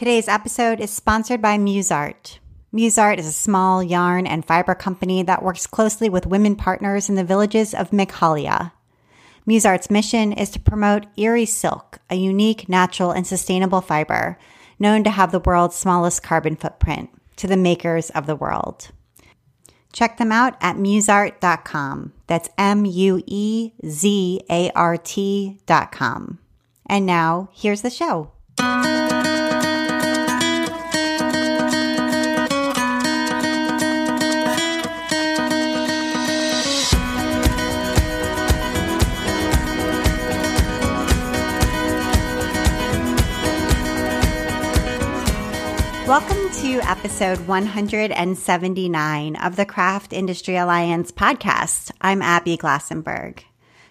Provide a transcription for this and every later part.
Today's episode is sponsored by Muezart. Muezart is a small yarn and fiber company that works closely with women partners in the villages of Meghalaya. Muezart's mission is to promote Eri Silk, a unique, natural, and sustainable fiber known to have the world's smallest carbon footprint, to the makers of the world. Check them out at muezart.com. That's M U E Z A R T.com. And now, here's the show. Welcome to episode 179 of the Craft Industry Alliance podcast. I'm Abby Glassenberg.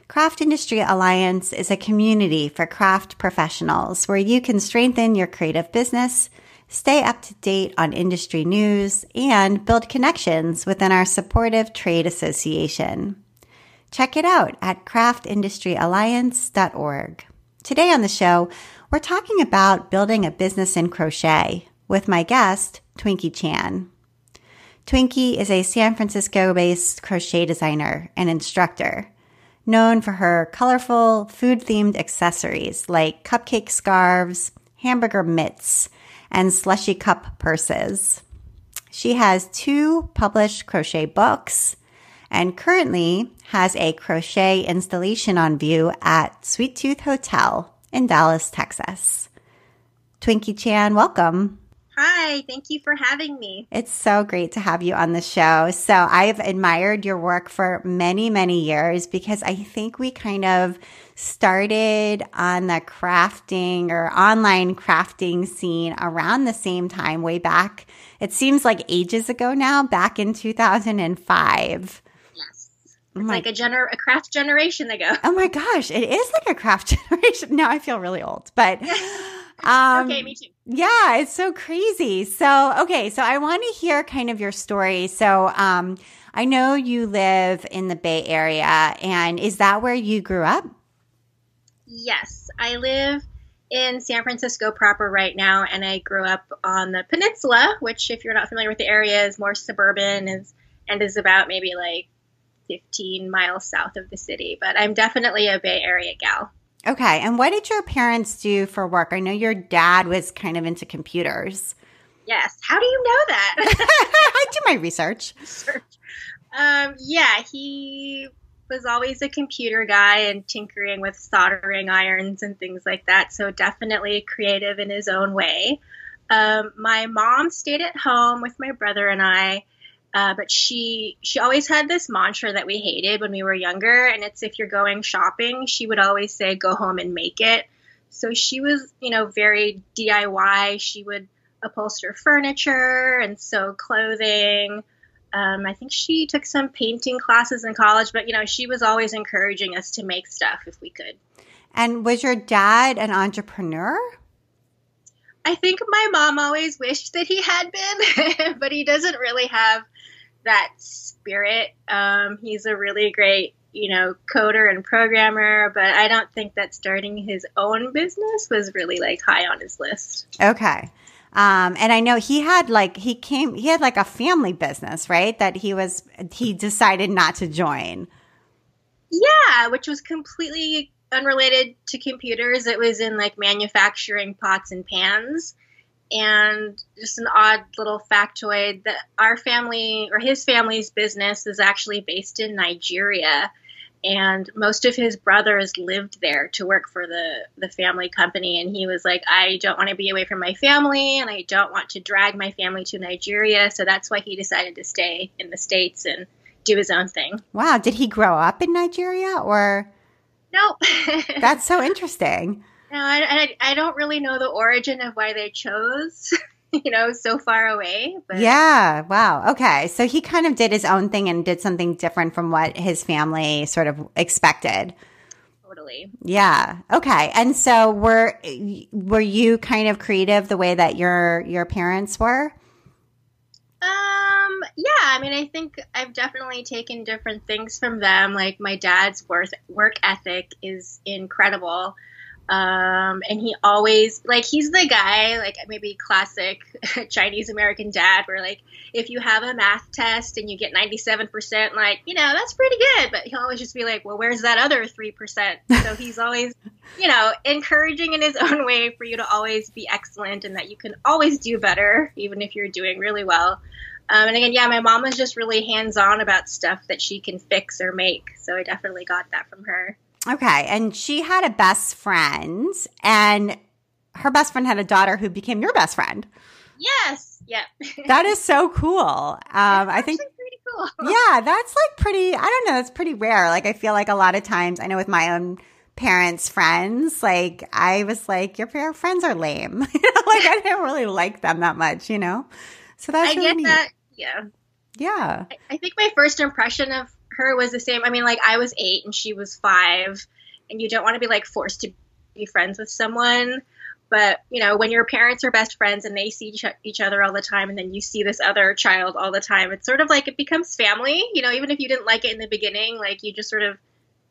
Craft Industry Alliance is a community for craft professionals where you can strengthen your creative business, stay up to date on industry news, and build connections within our supportive trade association. Check it out at craftindustryalliance.org. Today on the show, we're talking about building a business in crochet with my guest, Twinkie Chan. Twinkie is a San Francisco based crochet designer and instructor, known for her colorful food themed accessories like cupcake scarves, hamburger mitts, and slushy cup purses. She has two published crochet books and currently has a crochet installation on view at Sweet Tooth Hotel in Dallas, Texas. Twinkie Chan, welcome. Hi, thank you for having me. It's so great to have you on the show. So, I've admired your work for many, many years because I think we kind of started on the crafting or online crafting scene around the same time, way back. It seems like ages ago now, back in 2005. Yes. Oh it's like a gener- a craft generation ago. Oh my gosh, it is like a craft generation. Now I feel really old, but um, okay, me too. Yeah, it's so crazy. So, okay, so I want to hear kind of your story. So, um, I know you live in the Bay Area, and is that where you grew up? Yes, I live in San Francisco proper right now, and I grew up on the peninsula, which, if you're not familiar with the area, is more suburban is, and is about maybe like 15 miles south of the city. But I'm definitely a Bay Area gal. Okay. And what did your parents do for work? I know your dad was kind of into computers. Yes. How do you know that? I do my research. research. Um, yeah, he was always a computer guy and tinkering with soldering irons and things like that. So definitely creative in his own way. Um, my mom stayed at home with my brother and I. Uh, but she she always had this mantra that we hated when we were younger, and it's if you're going shopping, she would always say, "Go home and make it." So she was, you know, very DIY. She would upholster furniture and sew clothing. Um, I think she took some painting classes in college, but you know, she was always encouraging us to make stuff if we could. And was your dad an entrepreneur? I think my mom always wished that he had been, but he doesn't really have that spirit. Um, he's a really great, you know, coder and programmer, but I don't think that starting his own business was really like high on his list. Okay. Um, and I know he had like he came he had like a family business, right? That he was he decided not to join. Yeah, which was completely unrelated to computers. It was in like manufacturing pots and pans and just an odd little factoid that our family or his family's business is actually based in Nigeria and most of his brothers lived there to work for the the family company and he was like I don't want to be away from my family and I don't want to drag my family to Nigeria so that's why he decided to stay in the states and do his own thing. Wow, did he grow up in Nigeria or No. That's so interesting. No, I, I, I don't really know the origin of why they chose, you know, so far away. But. Yeah. Wow. Okay. So he kind of did his own thing and did something different from what his family sort of expected. Totally. Yeah. Okay. And so were were you kind of creative the way that your your parents were? Um, yeah, I mean, I think I've definitely taken different things from them. Like my dad's work work ethic is incredible. Um, and he always like he's the guy like maybe classic Chinese American dad where like if you have a math test and you get 97% like you know that's pretty good. But he'll always just be like well where's that other 3% so he's always you know encouraging in his own way for you to always be excellent and that you can always do better even if you're doing really well. Um, and again yeah my mom was just really hands on about stuff that she can fix or make. So I definitely got that from her Okay. And she had a best friend, and her best friend had a daughter who became your best friend. Yes. Yep. that is so cool. Um, I think. Cool. yeah, that's like pretty. I don't know. It's pretty rare. Like I feel like a lot of times, I know with my own parents' friends, like I was like, your parents' friends are lame. like I didn't really like them that much, you know. So that's I really get neat. that. Yeah. Yeah. I, I think my first impression of her was the same. I mean, like I was eight and she was five, and you don't want to be like forced to be friends with someone. But you know, when your parents are best friends and they see each, other all the time, and then you see this other child all the time, it's sort of like it becomes family. You know, even if you didn't like it in the beginning, like you just sort of,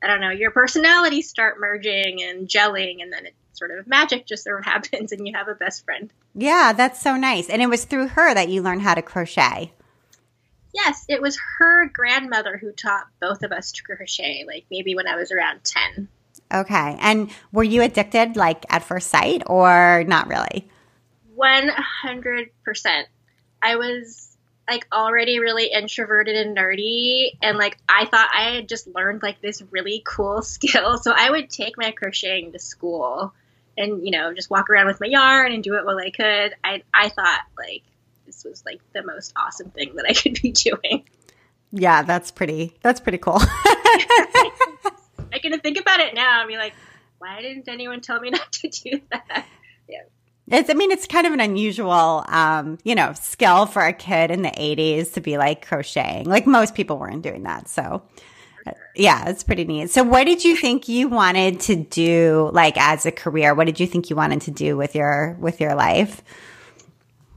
I don't know, your personalities start merging and gelling, and then it sort of magic just sort of happens, and you have a best friend. Yeah, that's so nice. And it was through her that you learned how to crochet. Yes, it was her grandmother who taught both of us to crochet, like maybe when I was around 10. Okay. And were you addicted like at first sight or not really? 100%. I was like already really introverted and nerdy and like I thought I had just learned like this really cool skill. So I would take my crocheting to school and you know, just walk around with my yarn and do it while I could. I I thought like this was like the most awesome thing that I could be doing. Yeah, that's pretty. That's pretty cool. I can think about it now and be like, why didn't anyone tell me not to do that? Yeah. It's, I mean, it's kind of an unusual, um, you know, skill for a kid in the 80s to be like crocheting. Like most people weren't doing that. So, uh, yeah, it's pretty neat. So, what did you think you wanted to do, like as a career? What did you think you wanted to do with your with your life?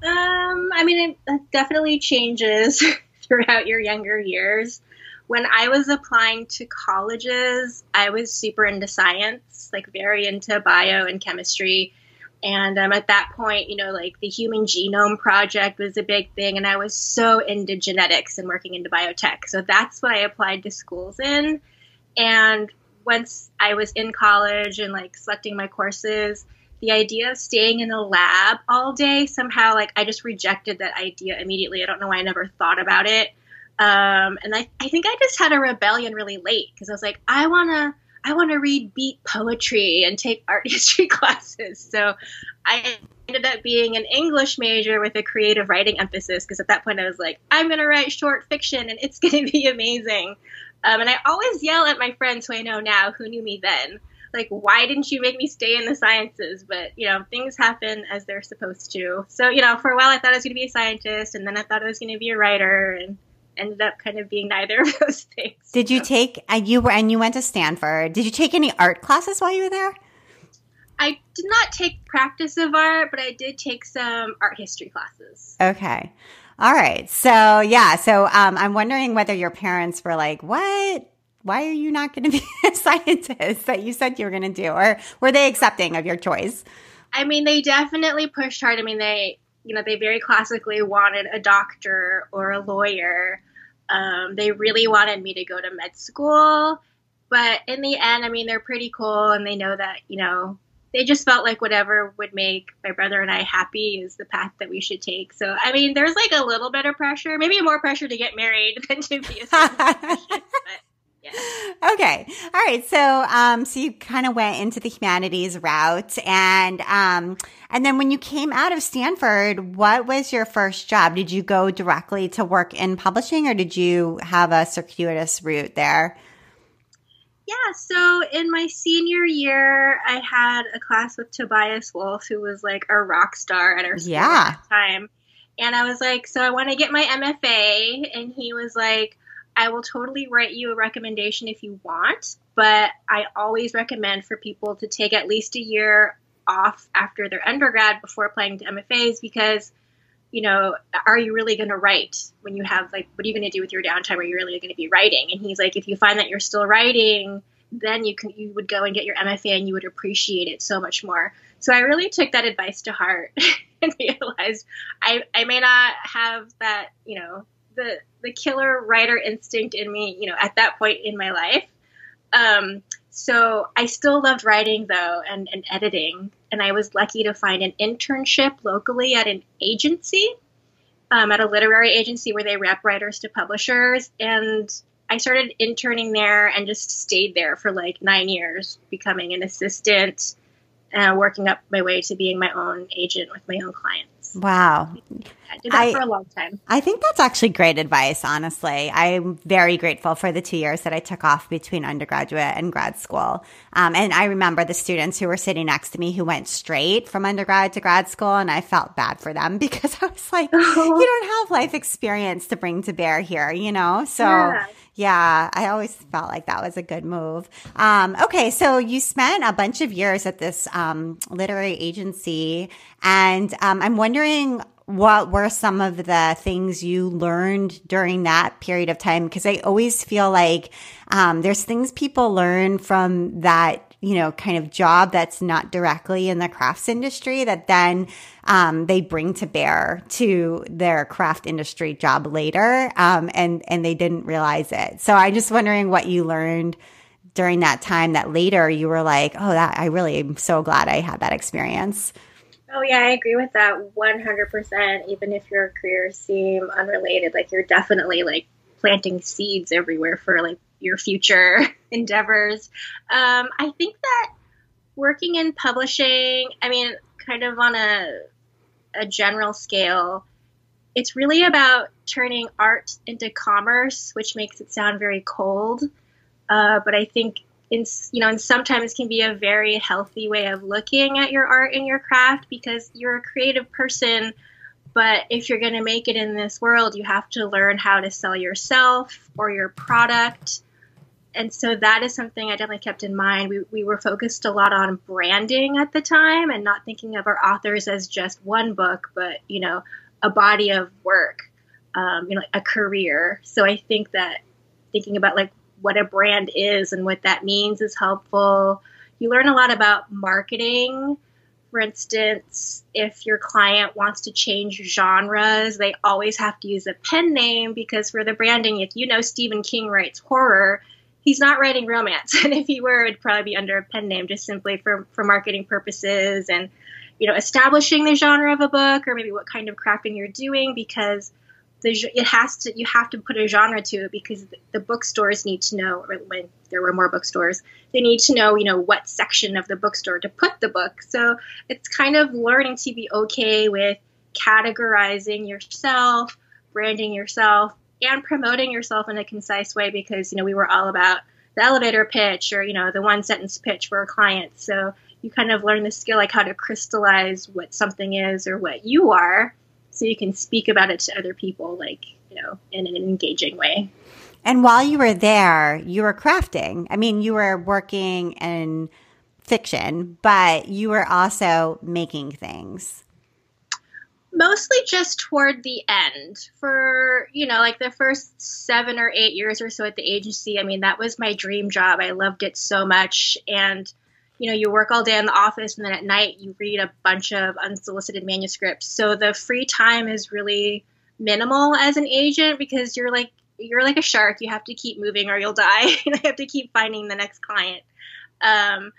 Um, I mean, it definitely changes throughout your younger years. When I was applying to colleges, I was super into science, like very into bio and chemistry. And um, at that point, you know, like the Human Genome Project was a big thing, and I was so into genetics and working into biotech. So that's what I applied to schools in. And once I was in college and like selecting my courses, the idea of staying in a lab all day somehow like i just rejected that idea immediately. I don't know why i never thought about it. Um, and I, I think i just had a rebellion really late because i was like i want to i want to read beat poetry and take art history classes. So i ended up being an english major with a creative writing emphasis because at that point i was like i'm to write short fiction and it's to be amazing. Um, and i always yell at my friends who i know now who knew me then like why didn't you make me stay in the sciences? But you know things happen as they're supposed to. So you know for a while i thought i was going to be a scientist and then i thought i was going to be a writer and ended up kind of being neither of those things. Did you take uh, you were and you went to stanford. Did you take any art classes while you were there? I did not take practice of art but i did take some art history classes. Okay. All right. So yeah. So um, i'm wondering whether your parents were like what why are you not going to be a scientist that you said you were going to do? Or were they accepting of your choice? I mean, they definitely pushed hard. I mean, they, you know, they very classically wanted a doctor or a lawyer. Um, they really wanted me to go to med school. But in the end, I mean, they're pretty cool and they know that, you know, they just felt like whatever would make my brother and I happy is the path that we should take. So, I mean, there's like a little bit of pressure, maybe more pressure to get married than to be a but yeah. Okay. All right. So, um, so you kind of went into the humanities route and, um, and then when you came out of Stanford, what was your first job? Did you go directly to work in publishing or did you have a circuitous route there? Yeah, so in my senior year, I had a class with Tobias Wolff, who was like a rock star at our school yeah. at the time. And I was like, so I want to get my MFA. And he was like, I will totally write you a recommendation if you want, but I always recommend for people to take at least a year off after their undergrad before applying to MFAs because, you know, are you really going to write when you have, like, what are you going to do with your downtime? Are you really going to be writing? And he's like, if you find that you're still writing, then you can you would go and get your MFA and you would appreciate it so much more. So I really took that advice to heart and realized I, I may not have that, you know, the the killer writer instinct in me, you know, at that point in my life. Um, so I still loved writing though and, and editing. And I was lucky to find an internship locally at an agency, um, at a literary agency where they rep writers to publishers. And I started interning there and just stayed there for like nine years, becoming an assistant, uh, working up my way to being my own agent with my own clients. Wow. I did that I, for a long time. I think that's actually great advice, honestly. I'm very grateful for the two years that I took off between undergraduate and grad school. Um, and I remember the students who were sitting next to me who went straight from undergrad to grad school, and I felt bad for them because I was like, you don't have life experience to bring to bear here, you know? So. Yeah. Yeah, I always felt like that was a good move. Um, okay, so you spent a bunch of years at this um, literary agency, and um, I'm wondering what were some of the things you learned during that period of time? Because I always feel like um, there's things people learn from that you know, kind of job that's not directly in the crafts industry that then um, they bring to bear to their craft industry job later, um, and and they didn't realize it. So I'm just wondering what you learned during that time that later you were like, oh, that I really am so glad I had that experience. Oh yeah, I agree with that 100%. Even if your careers seem unrelated, like you're definitely like planting seeds everywhere for like your future endeavors. Um, I think that working in publishing, I mean, kind of on a a general scale, it's really about turning art into commerce, which makes it sound very cold. Uh, but I think in you know, and sometimes can be a very healthy way of looking at your art and your craft because you're a creative person. But if you're going to make it in this world, you have to learn how to sell yourself or your product. And so that is something I definitely kept in mind. We, we were focused a lot on branding at the time and not thinking of our authors as just one book, but, you know, a body of work, um, you know, a career. So I think that thinking about like what a brand is and what that means is helpful. You learn a lot about marketing. For instance, if your client wants to change genres, they always have to use a pen name because for the branding, if you know Stephen King writes horror, he's not writing romance. And if he were, it'd probably be under a pen name just simply for, for marketing purposes and, you know, establishing the genre of a book or maybe what kind of crafting you're doing because the, it has to you have to put a genre to it because the, bookstores need to know when there were more bookstores they need to know you know what section of the bookstore to put the book. So it's kind of learning to be okay with categorizing yourself branding yourself and promoting yourself in a concise way because you know we were all about the elevator pitch or you know the one sentence pitch for a client. So you kind of learn the skill like how to crystallize what something is or what you are so you can speak about it to other people like you know in an engaging way. And while you were there you were crafting. I mean you were working in fiction but you were also making things. Mostly just toward the end. For you know like the first seven or eight years or so at the agency i mean that was my dream job. I loved it so much. And you know, you work all day in the office and then at night you read a bunch of unsolicited manuscripts. So the free time is really minimal as an agent because you're like you're like a shark. You have to keep moving or you'll die. you have to keep finding the next client. Um,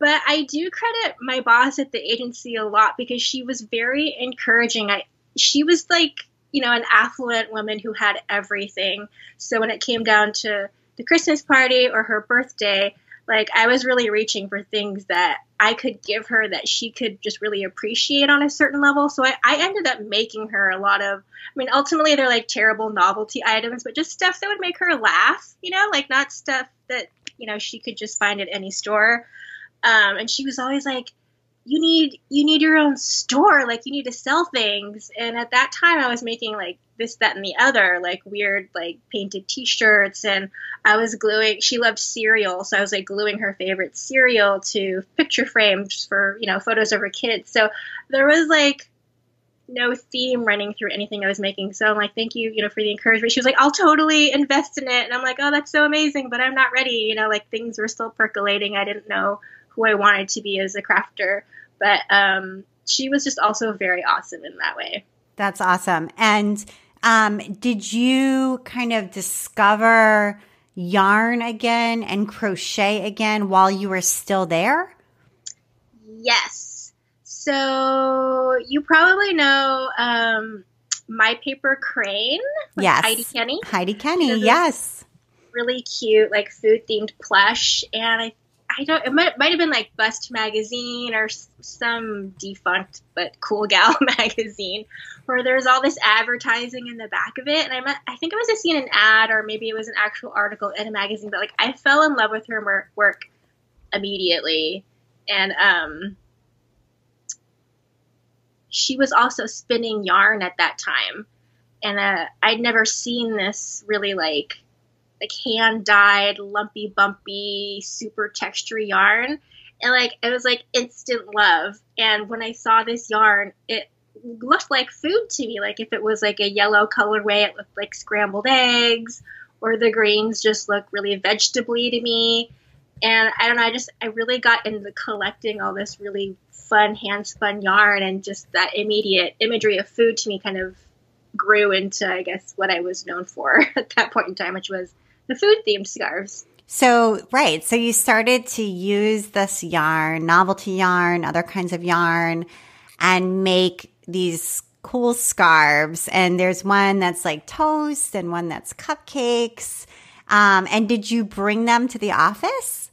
but I do credit my boss at the agency a lot because she was very encouraging. I she was like you know an affluent woman who had everything. So when it came down to the Christmas party or her birthday, like I was really reaching for things that I could give her that she could just really appreciate on a certain level. So I, I ended up making her a lot of, I mean, ultimately they're like terrible novelty items, but just stuff that would make her laugh, you know, like not stuff that, you know, she could just find at any store. Um, and she was always like, you need you need your own store like you need to sell things and at that time i was making like this that and the other like weird like painted t-shirts and i was gluing she loved cereal so i was like gluing her favorite cereal to picture frames for you know photos of her kids so there was like no theme running through anything I was making. So I'm like, thank you, you know, for the encouragement. She was like, I'll totally invest in it. And I'm like, oh, that's so amazing, but I'm not ready. You know, like things were still percolating. I didn't know who I wanted to be as a crafter. But um, she was just also very awesome in that way. That's awesome. And um, did you kind of discover yarn again and crochet again while you were still there? Yes. So you probably know um, My Paper Crane. Yes. Heidi Kenney. Heidi Kenney, yes. Really cute, like food themed plush. And I I don't. It might, might have been like Bust magazine or some defunct but cool gal magazine, where there's all this advertising in the back of it. And I, I think I was just seeing an ad or maybe it was an actual article in a magazine. But like, I fell in love with her work immediately, and um, she was also spinning yarn at that time, and uh, I'd never seen this really like like hand dyed, lumpy, bumpy, super textury yarn. And like it was like instant love. And when I saw this yarn, it looked like food to me. Like if it was like a yellow colorway, it looked like scrambled eggs, or the greens just look really vegetably to me. And I don't know, I just I really got into collecting all this really fun hand spun yarn and just that immediate imagery of food to me kind of grew into I guess what I was known for at that point in time, which was the food themed scarves. So, right. So you started to use this yarn, novelty yarn, other kinds of yarn, and make these cool scarves. And there's one that's like toast and one that's cupcakes. Um, and did you bring them to the office?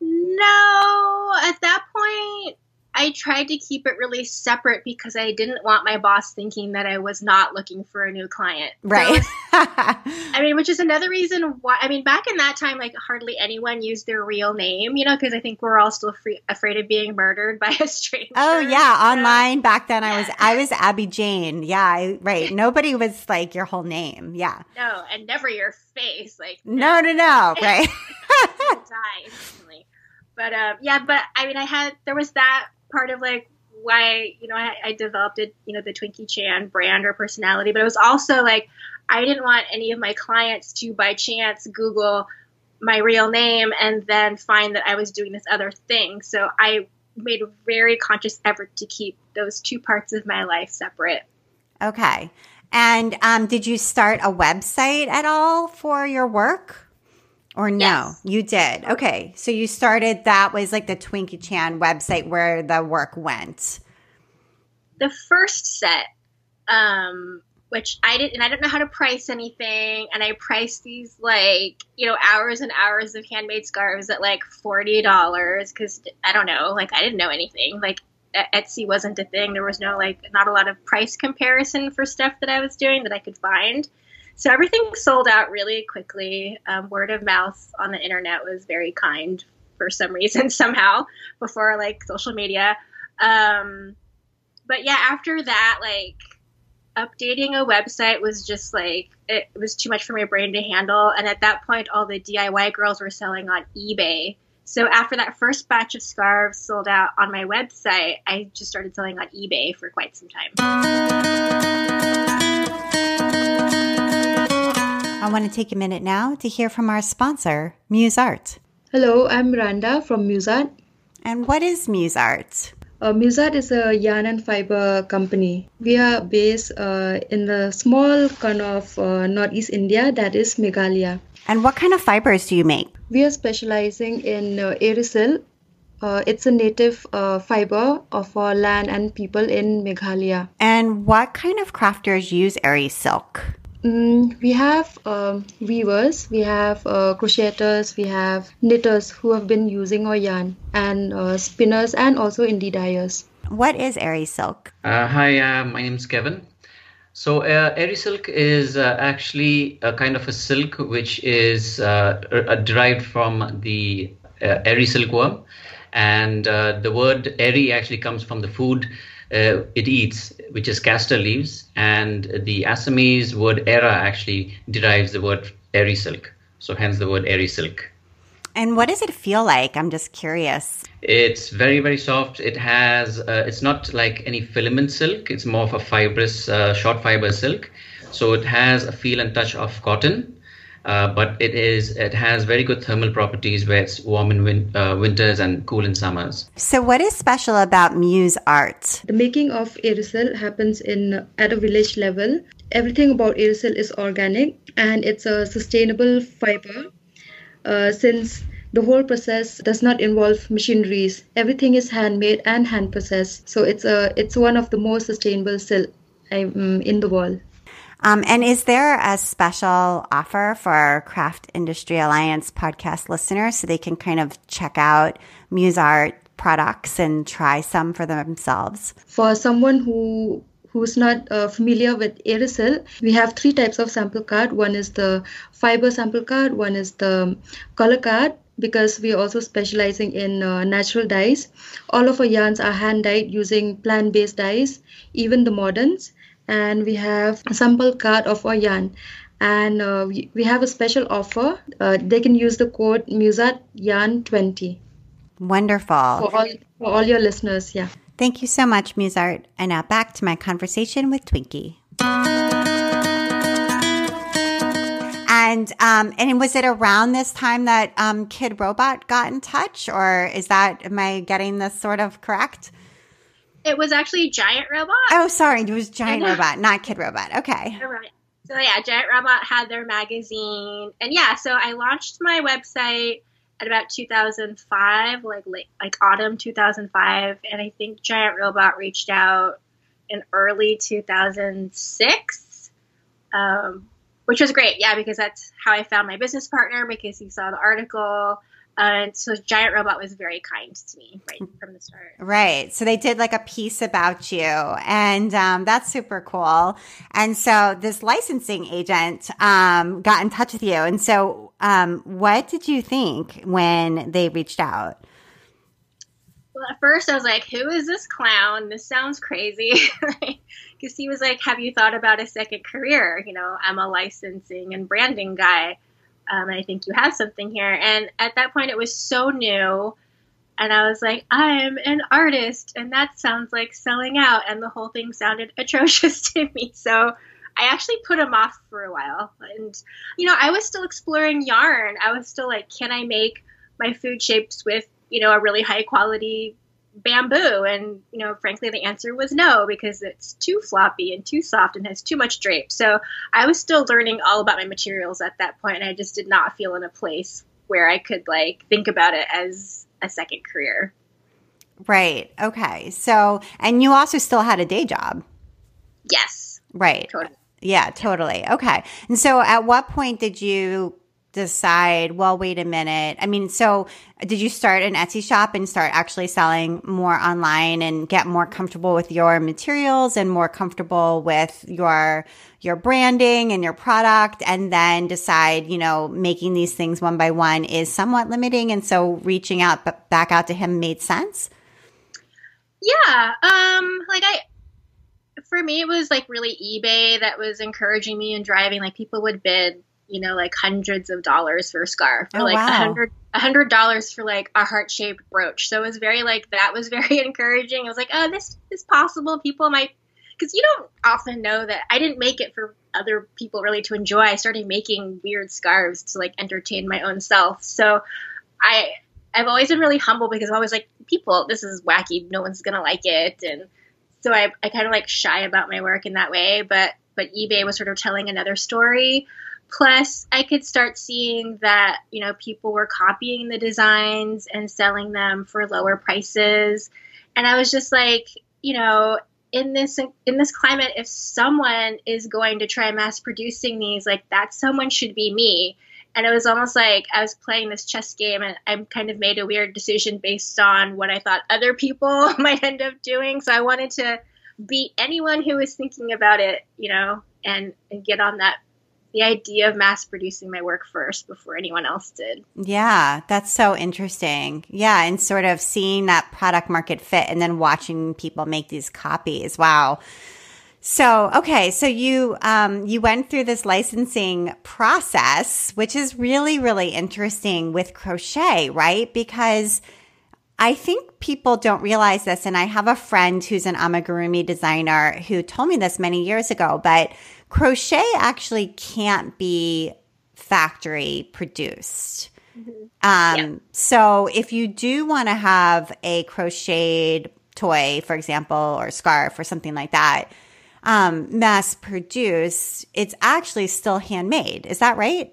No, at that point, I tried to keep it really separate because I didn't want my boss thinking that I was not looking for a new client. Right. So I mean, which is another reason why, I mean, back in that time, like hardly anyone used their real name, you know, because I think we're all still free, afraid of being murdered by a stranger. Oh, yeah. Online back then, I was, I was Abby Jane. Yeah. I, right. Nobody was like your whole name. Yeah. No, and never your face. Like, no, no, no. Right. die But um, yeah, but I mean, I had there was that part of like why you know I, I developed it you know the Twinkie Chan brand or personality, but it was also like I didn't want any of my clients to by chance Google my real name and then find that I was doing this other thing. So I made a very conscious effort to keep those two parts of my life separate. Okay. And um, did you start a website at all for your work? Or no, yes. you did. Okay. So you started that was like the Twinkie Chan website where the work went. The first set, um, which I didn't, and I didn't know how to price anything. And I priced these like, you know, hours and hours of handmade scarves at like $40 because I don't know, like I didn't know anything. Like Etsy wasn't a thing. There was no like, not a lot of price comparison for stuff that I was doing that I could find. So everything sold out really quickly. Um, word of mouth on the internet was very kind for some reason somehow before like social media. Um, but yeah, after that, like updating a website was just like it was too much for my brain to handle. And at that point, all the DIY girls were selling on eBay. So after that first batch of scarves sold out on my website, I just started selling on eBay for quite some time. I want to take a minute now to hear from our sponsor, Muezart. Hello, I'm Randa from Muezart. And what is Muezart? Uh, Muse Art is a yarn and fiber company. We are based uh, in the small corner of uh, northeast India, that is Meghalaya. And what kind of fibers do you make? We are specializing in uh, Eri silk. Uh, it's a native uh, fiber of our land and people in Meghalaya. And what kind of crafters use Eri silk? Mm, we have uh, weavers, we have uh, crocheters, we have knitters who have been using our yarn, and uh, spinners, and also indie dyers. What is Eri silk? Uh, hi, uh, my name is Kevin. So, uh, Eri silk is uh, actually a kind of a silk which is derived from the eri silkworm, and the word eri actually comes from the food uh, it eats, which is castor leaves, and the Assamese word era actually derives the word eri silk. So hence the word eri silk. And what does it feel like? I'm just curious. It's very, very soft. It has, uh, it's not like any filament silk. It's more of a fibrous, uh, short fiber silk. So it has a feel and touch of cotton. Uh, but it is it has very good thermal properties where it's warm in win- uh, winters and cool in summers. So, what is special about Muezart? The making of eri silk happens in at a village level. Everything about eri silk is organic and it's a sustainable fiber. Uh, since the whole process does not involve machineries, everything is handmade and hand processed. So it's a it's one of the most sustainable silk um, in the world. Um, and is there a special offer for Craft Industry Alliance podcast listeners so they can kind of check out Muezart products and try some for themselves? For someone who who's not uh, familiar with eri silk, we have three types of sample card. One is the fiber sample card, one is the color card, because we are also specializing in uh, natural dyes. All of our yarns are hand dyed using plant based dyes, even the mordants and we have a sample card of our yarn and uh, we, we have a special offer. Uh, they can use the code muezart yarn 20 wonderful. For all, for all your listeners yeah. Thank you so much Muezart and now back to my conversation with twinkie. And um, and was it around this time that um, Kidrobot got in touch, or is that am I getting this sort of correct? It was actually Giant Robot. Oh, sorry, it was Giant Robot, not Kidrobot. Okay. So yeah, Giant Robot had their magazine, and yeah, so I launched my website at about 2005, like late, like autumn 2005, and I think Giant Robot reached out in early 2006, um, which was great. Yeah, because that's how I found my business partner because he saw the article and so Giant Robot was very kind to me right from the start. Right. So they did like a piece about you, and um, that's super cool. And so this licensing agent um, got in touch with you. And so, um, what did you think when they reached out? Well, at first I was like, "Who is this clown? This sounds crazy." Because he was like, "Have you thought about a second career? You know, I'm a licensing and branding guy." Um, I think you have something here. And at that point, it was so new. And I was like, I'm an artist, and that sounds like selling out. And the whole thing sounded atrocious to me. So I actually put them off for a while. And, you know, I was still exploring yarn. I was still like, can I make my food shapes with, you know, a really high quality bamboo? And, you know, frankly, the answer was no, because it's too floppy and too soft and has too much drape. So I was still learning all about my materials at that point, and I just did not feel in a place where I could, like, think about it as a second career. Right. Okay. So, and you also still had a day job. Yes. Right. Totally. Yeah, totally. Okay. And so at what point did you decide, well, wait a minute. I mean, so did you start an Etsy shop and start actually selling more online and get more comfortable with your materials and more comfortable with your your branding and your product and then decide, you know, making these things one by one is somewhat limiting and so reaching out back out to him made sense? Yeah, um like I for me it was like really eBay that was encouraging me and driving like people would bid you know, like hundreds of dollars for a scarf or oh, like a wow. hundred a hundred dollars for like a heart shaped brooch. So it was very like that was very encouraging. I was like, oh, this is possible. People might because you don't often know that I didn't make it for other people really to enjoy. I started making weird scarves to like entertain my own self. So I I've always been really humble because I'm always like, people, this is wacky. No one's gonna like it, and so I I kind of like shy about my work in that way. But but eBay was sort of telling another story Plus, I could start seeing that, you know, people were copying the designs and selling them for lower prices. And I was just like, you know, in this in this climate if someone is going to try mass producing these, like that someone should be me. And it was almost like I was playing this chess game and I kind of made a weird decision based on what I thought other people might end up doing. So I wanted to beat anyone who was thinking about it, you know, and, and get on that the idea of mass producing my work first before anyone else did. Yeah, that's so interesting. Yeah, and sort of seeing that product market fit and then watching people make these copies. Wow. So, okay, so you um, you went through this licensing process, which is really really interesting with crochet, right? Because I think people don't realize this, and I have a friend who's an amigurumi designer who told me this many years ago. But crochet actually can't be factory produced. Mm-hmm. Um, yeah. So, if you do want to have a crocheted toy, for example, or scarf or something like that um, mass produced, it's actually still handmade. Is that right?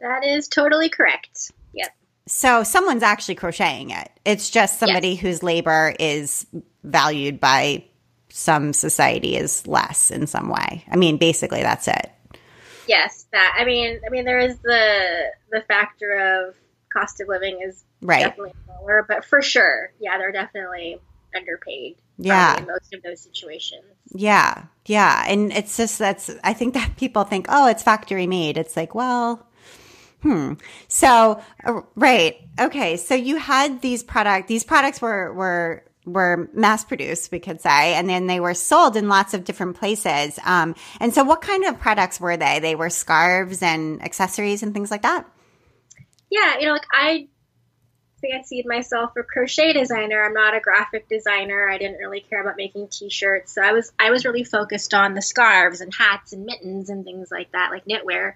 That is totally correct. Yep. So someone's actually crocheting it. It's just somebody yes. whose labor is valued by some society is less in some way. I mean, basically, that's it. Yes, that. I mean, I mean, there is the the factor of cost of living is right. definitely lower, but for sure, yeah, they're definitely underpaid. Yeah. In most of those situations. Yeah. Yeah. And it's just that's, I think that people think, oh, it's factory made. It's like, well, hmm. So, uh, right. Okay. So you had these product, these products were, were, were mass produced, we could say, and then they were sold in lots of different places. Um, and so what kind of products were they? They were scarves and accessories and things like that? Yeah, you know, like I fancied myself a crochet designer. I'm not a graphic designer. I didn't really care about making t-shirts. So I was I was really focused on the scarves and hats and mittens and things like that, like knitwear.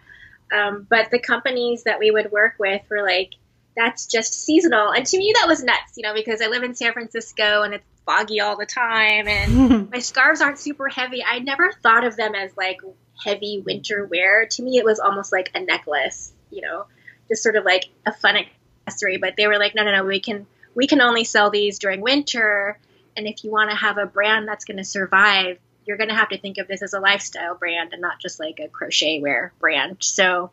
Um, but the companies that we would work with were like, that's just seasonal. And to me, that was nuts, you know, because I live in San Francisco and it's foggy all the time and my scarves aren't super heavy. I never thought of them as like heavy winter wear. To me, it was almost like a necklace, you know, just sort of like a fun accessory, but they were like, no, no, no, we can we can only sell these during winter. And if you want to have a brand that's going to survive, you're going to have to think of this as a lifestyle brand and not just like a crochet wear brand. So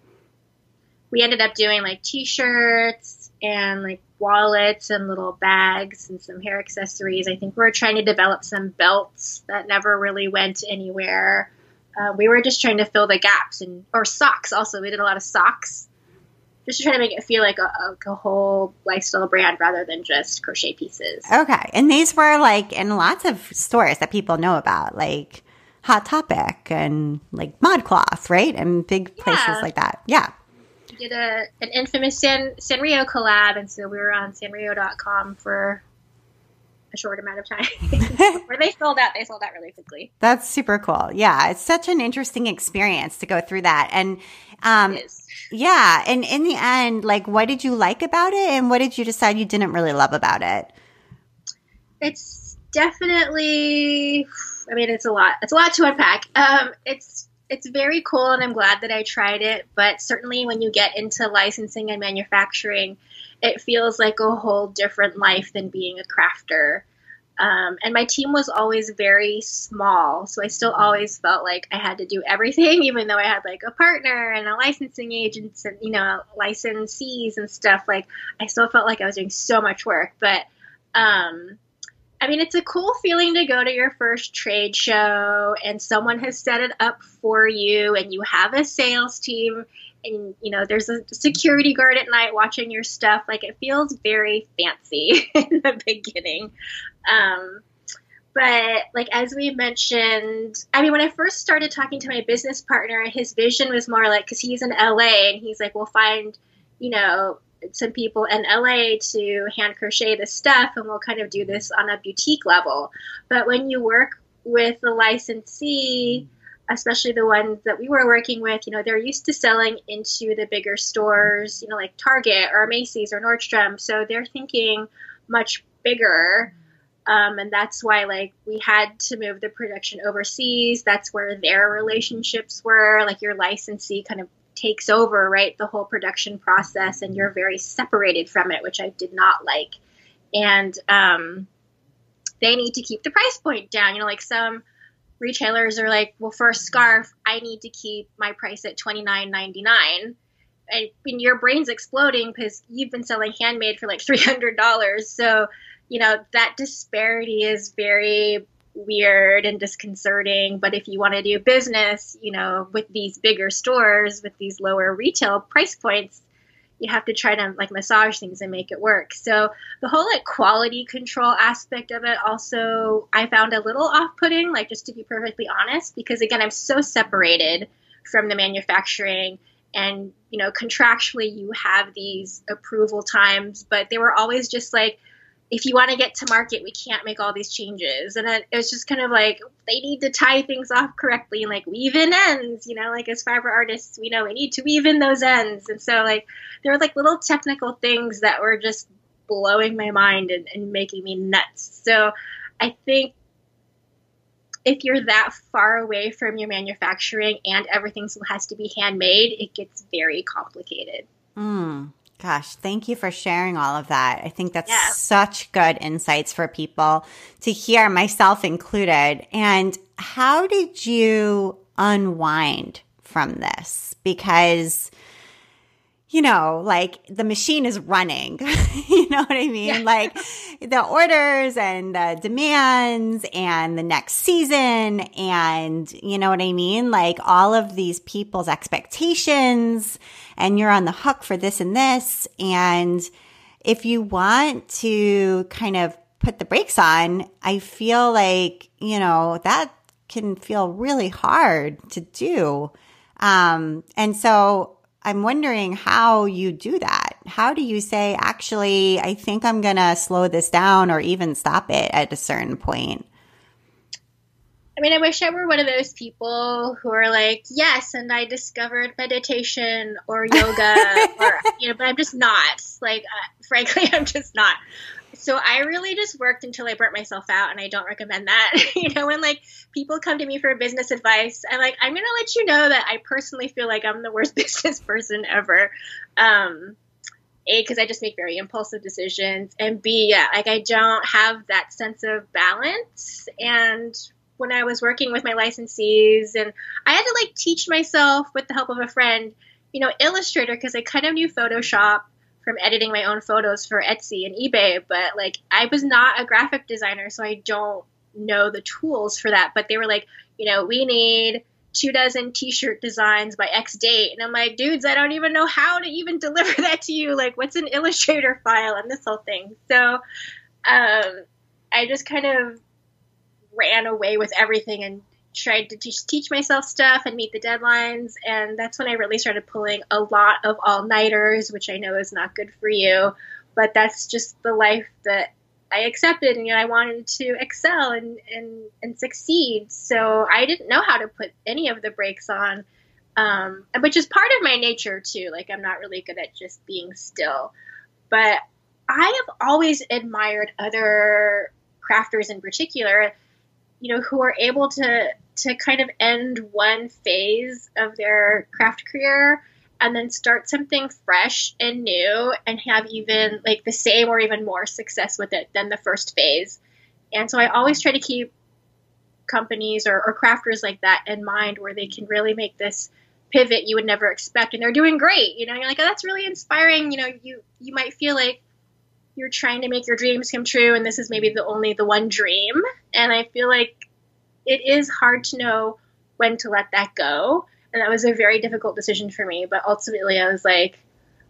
we ended up doing like t-shirts and like wallets and little bags and some hair accessories. I think we are trying to develop some belts that never really went anywhere. Uh, we were just trying to fill the gaps and or socks. Also, we did a lot of socks just to try to make it feel like a, a, a, whole lifestyle brand rather than just crochet pieces. Okay. And these were like in lots of stores that people know about, like Hot Topic and like ModCloth, right? And big places yeah. like that. Yeah. Did a, an infamous San, Sanrio collab, and so we were on sanrio.com for a short amount of time. Where they sold out, they sold out really quickly. That's super cool. Yeah, it's such an interesting experience to go through that. And um, yeah, and in the end, like, what did you like about it, and what did you decide you didn't really love about it? It's definitely. I mean, it's a lot. It's a lot to unpack. Um, it's it's very cool, and I'm glad that I tried it. But certainly, when you get into licensing and manufacturing, it feels like a whole different life than being a crafter. Um, and my team was always very small, so I still always felt like I had to do everything, even though I had like a partner and a licensing agent and you know licensees and stuff. Like I still felt like I was doing so much work, but um, I mean, it's a cool feeling to go to your first trade show and someone has set it up for you, and you have a sales team and you know there's a security guard at night watching your stuff. Like it feels very fancy in the beginning. Um, but like as we mentioned i mean when i first started talking to my business partner his vision was more like because he's in la and he's like we'll find you know some people in la to hand crochet this stuff and we'll kind of do this on a boutique level but when you work with the licensee especially the ones that we were working with, you know, they're used to selling into the bigger stores, you know, like Target or Macy's or Nordstrom. So they're thinking much bigger. Um, and that's why, like, we had to move the production overseas. That's where their relationships were. Like, your licensee kind of takes over, right, the whole production process, and you're very separated from it, which I did not like. And um, they need to keep the price point down. You know, like some retailers are like, well, for a scarf, I need to keep my price at twenty nine ninety nine. And, and your brain's exploding because you've been selling handmade for like three hundred dollars. So, you know that disparity is very weird and disconcerting. But if you want to do business, you know, with these bigger stores with these lower retail price points, you have to try to like massage things and make it work. So the whole like quality control aspect of it also I found a little off-putting, like just to be perfectly honest, because again I'm so separated from the manufacturing and you know contractually you have these approval times, but they were always just like if you want to get to market, we can't make all these changes. And it, it was just kind of like they need to tie things off correctly and like weave in ends, you know, like as fiber artists, we know we need to weave in those ends. And so like there were like little technical things that were just blowing my mind and, and making me nuts. So I think if you're that far away from your manufacturing and everything still has to be handmade, it gets very complicated. Mm. Gosh, thank you for sharing all of that. I think that's yeah. such good insights for people to hear, myself included. And how did you unwind from this? Because you know, like the machine is running. you know what I mean? Yeah. Like the orders and the demands and the next season and you know what I mean? Like all of these people's expectations and you're on the hook for this and this. And if you want to kind of put the brakes on, I feel like, you know, that can feel really hard to do. Um, and so I'm wondering how you do that. How do you say, actually, I think I'm going to slow this down or even stop it at a certain point? I mean, I wish I were one of those people who are like, yes, and I discovered meditation or yoga, or, you know, but I'm just not. Like, uh, frankly, I'm just not so I really just worked until I burnt myself out, and I don't recommend that. you know, when like people come to me for business advice, I'm like, I'm gonna let you know that I personally feel like I'm the worst business person ever. Um, a, because I just make very impulsive decisions, and B, yeah, like I don't have that sense of balance. And when I was working with my licensees, and I had to like teach myself with the help of a friend, you know, Illustrator because I kind of knew Photoshop from editing my own photos for Etsy and eBay, but like I was not a graphic designer, so I don't know the tools for that. But they were like, you know, we need two dozen t-shirt designs by X date, and I'm like, dudes, I don't even know how to even deliver that to you. Like, what's an Illustrator file and this whole thing? So, um, I just kind of ran away with everything and tried to teach, teach myself stuff and meet the deadlines. And that's when I really started pulling a lot of all nighters, which I know is not good for you. But that's just the life that I accepted. And you know, I wanted to excel and, and, and succeed. So I didn't know how to put any of the brakes on, um, which is part of my nature too. Like, I'm not really good at just being still. But I have always admired other crafters in particular you know who are able to to kind of end one phase of their craft career and then start something fresh and new and have even like the same or even more success with it than the first phase. And so I always try to keep companies or, or crafters like that in mind where they can really make this pivot you would never expect and they're doing great. You know, you're like, oh, that's really inspiring. You know, you you might feel like you're trying to make your dreams come true and this is maybe the only the one dream. And I feel like it is hard to know when to let that go. And that was a very difficult decision for me. But ultimately, I was like,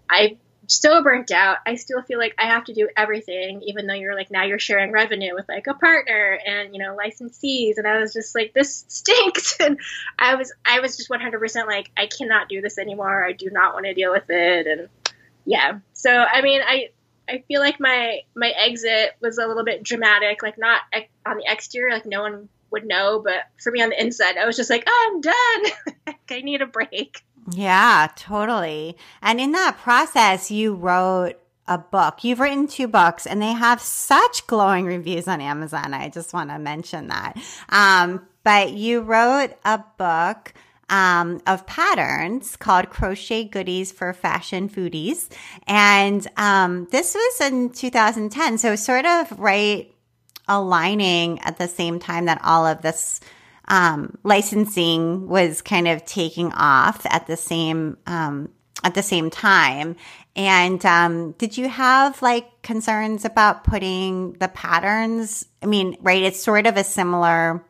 I'm so burnt out. I still feel like I have to do everything, even though you're like, now you're sharing revenue with like a partner and, you know, licensees. And I was just like, this stinks. And I was, I was just 100% like, I cannot do this anymore. I do not want to deal with it. And yeah. So, I mean, I, I feel like my my exit was a little bit dramatic, like not on the exterior, like no one would know, but for me on the inside, I was just like, oh, I'm done. I need a break. Yeah, totally. And in that process, you wrote a book. You've written two books and they have such glowing reviews on Amazon. I just want to mention that. Um, but you wrote a book um, of patterns called Crochet Goodies for Fashion Foodies. And um, this was in 2010. So, sort of right aligning at the same time that all of this um, licensing was kind of taking off at the same um, at the same time. And um, did you have like concerns about putting the patterns? I mean, right? It's sort of a similar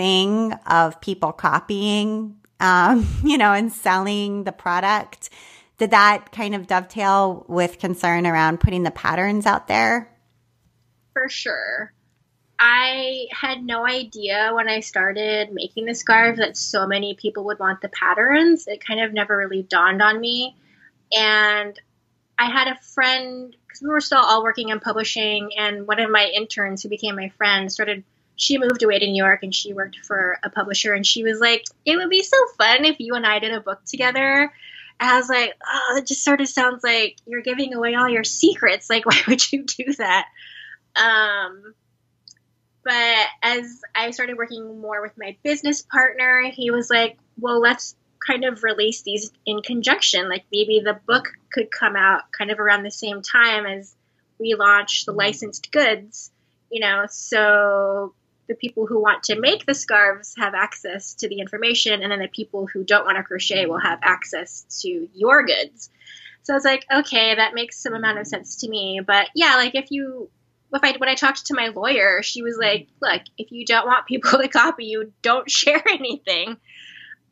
thing of people copying, um, you know, and selling the product. did that kind of dovetail with concern around putting the patterns out there? For sure. I had no idea when I started making the scarf that so many people would want the patterns. It kind of never really dawned on me. And I had a friend, because we were still all working in publishing, and one of my interns who became my friend started, she moved away to New York and she worked for a publisher. And she was like, It would be so fun if you and I did a book together. And I was like, Oh, it just sort of sounds like you're giving away all your secrets. Like, why would you do that? Um, but as I started working more with my business partner, he was like, well, let's kind of release these in conjunction. Like maybe the book could come out kind of around the same time as we launch the licensed goods, you know, so the people who want to make the scarves have access to the information, and then the people who don't want to crochet will have access to your goods. So I was like, okay, that makes some amount of sense to me. But yeah, like if you if I when I talked to my lawyer, she was like, "Look, if you don't want people to copy you, don't share anything."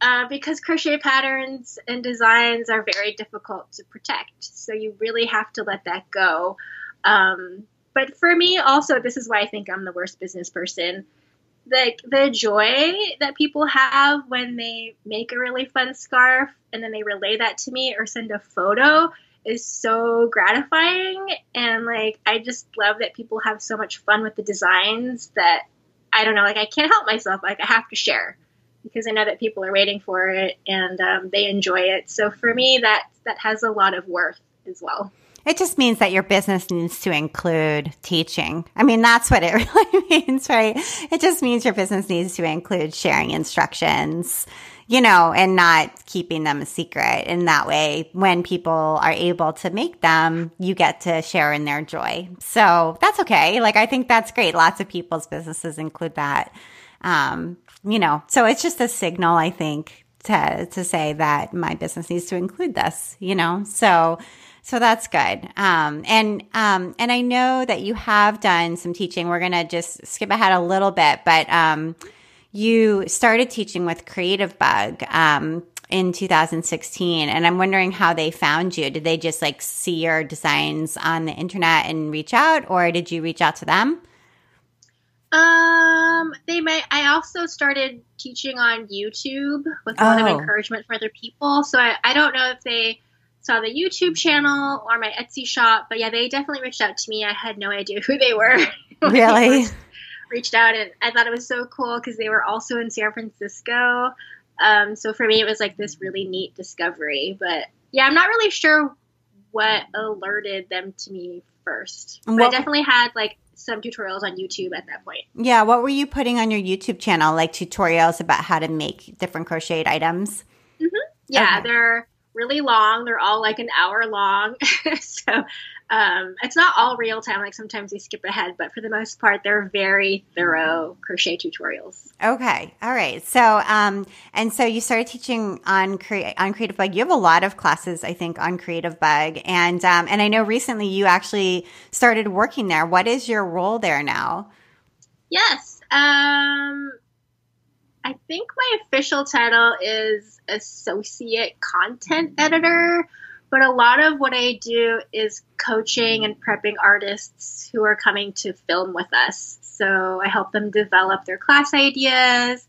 Uh, because crochet patterns and designs are very difficult to protect. So you really have to let that go. Um, but for me, also, this is why I think I'm the worst business person. Like the, joy that people have when they make a really fun scarf and then they relay that to me or send a photo is so gratifying and like I just love that people have so much fun with the designs that I don't know like I can't help myself like I have to share because I know that people are waiting for it and um, they enjoy it so for me that that has a lot of worth as well. It just means that your business needs to include teaching. I mean, that's what it really means, right? It just means your business needs to include sharing instructions you know, and not keeping them a secret. In that way, when people are able to make them, you get to share in their joy. So that's okay. Like, I think that's great. Lots of people's businesses include that. Um, you know, so it's just a signal, I think, to, to say that my business needs to include this, you know, so, so that's good. Um, and, um, and I know that you have done some teaching. We're going to just skip ahead a little bit, but, um, you started teaching with Creativebug um, in 2016, and I'm wondering how they found you. Did they just like see your designs on the internet and reach out, or did you reach out to them? Um, they may. I also started teaching on YouTube with a lot of oh. encouragement for other people. So I, I don't know if they saw the YouTube channel or my Etsy shop, but yeah, they definitely reached out to me. I had no idea who they were. Really? reached out and I thought it was so cool because they were also in San Francisco. Um, so for me, it was like this really neat discovery. But yeah, I'm not really sure what alerted them to me first. But I definitely had like some tutorials on YouTube at that point. Yeah, what were you putting on your YouTube channel? Like tutorials about how to make different crocheted items? Mm-hmm. Yeah, okay. they're really long. They're all like an hour long. so um, it's not all real time. Like sometimes we skip ahead, but for the most part, they're very thorough crochet tutorials. Okay, all right. So, um, and so you started teaching on cre- on Creativebug. You have a lot of classes, I think, on Creativebug, and um, and I know recently you actually started working there. What is your role there now? Yes, um, I think my official title is associate content editor. But a lot of what I do is coaching and prepping artists who are coming to film with us. So I help them develop their class ideas,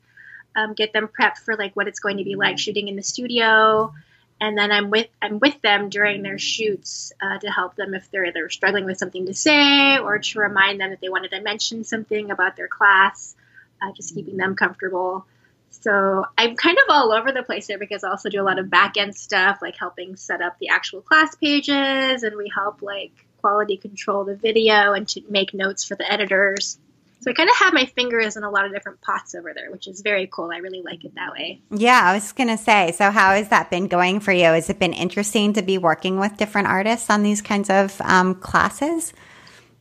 um, get them prepped for like what it's going to be like shooting in the studio, and then I'm with I'm with them during their shoots uh, to help them if they're either struggling with something to say or to remind them that they wanted to mention something about their class, uh, just keeping them comfortable. So I'm kind of all over the place there because I also do a lot of back end stuff, like helping set up the actual class pages, and we help like quality control the video and to make notes for the editors. So I kind of have my fingers in a lot of different pots over there, which is very cool. I really like it that way. Yeah, I was going to say, so how has that been going for you? Has it been interesting to be working with different artists on these kinds of um, classes?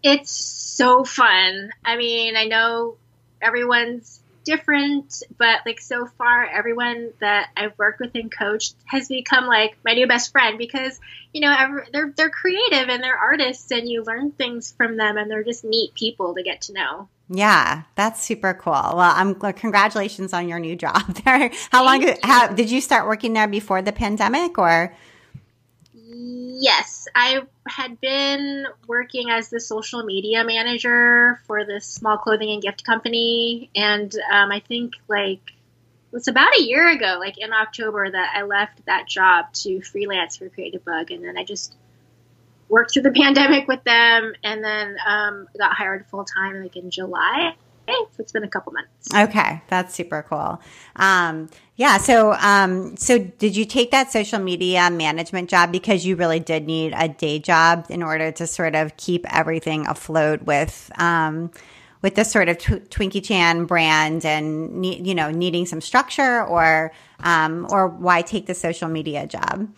It's so fun. I mean, I know everyone's different, but like so far, everyone that I've worked with and coached has become like my new best friend because you know every, they're they're creative and they're artists, and you learn things from them, and they're just neat people to get to know. Yeah, that's super cool. Well, I'm congratulations on your new job there. How Thank long how, did you start working there before the pandemic or? Yes, I had been working as the social media manager for this small clothing and gift company, and um, I think like it was about a year ago, like in October, that I left that job to freelance for Creativebug, and then I just worked through the pandemic with them, and then um, got hired full time like in July. So it's been a couple months. Okay, that's super cool. Um, yeah. So, um, so did you take that social media management job because you really did need a day job in order to sort of keep everything afloat with, um, with this sort of tw- Twinkie Chan brand and you know needing some structure, or um, or why take the social media job?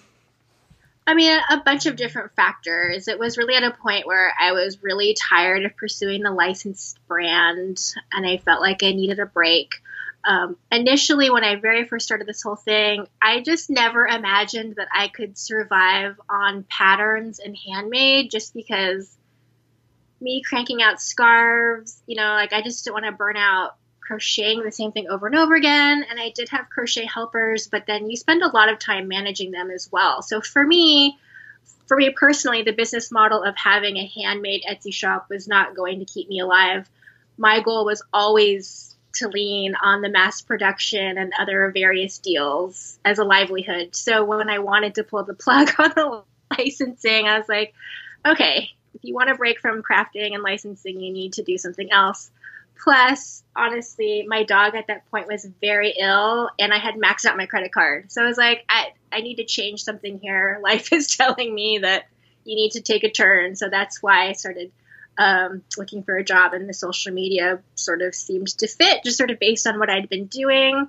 I mean, a bunch of different factors. It was really at a point where I was really tired of pursuing the licensed brand and I felt like I needed a break. Um, initially, when I very first started this whole thing, I just never imagined that I could survive on patterns and handmade just because me cranking out scarves, you know, like I just didn't want to burn out crocheting the same thing over and over again. And I did have crochet helpers, but then you spend a lot of time managing them as well. So for me, for me personally, the business model of having a handmade Etsy shop was not going to keep me alive. My goal was always to lean on the mass production and other various deals as a livelihood. So when I wanted to pull the plug on the licensing, I was like, okay, if you want to break from crafting and licensing, you need to do something else. Plus, honestly, my dog at that point was very ill and I had maxed out my credit card. So I was like, I, I need to change something here. Life is telling me that you need to take a turn. So that's why I started um, looking for a job and the social media sort of seemed to fit, just sort of based on what I'd been doing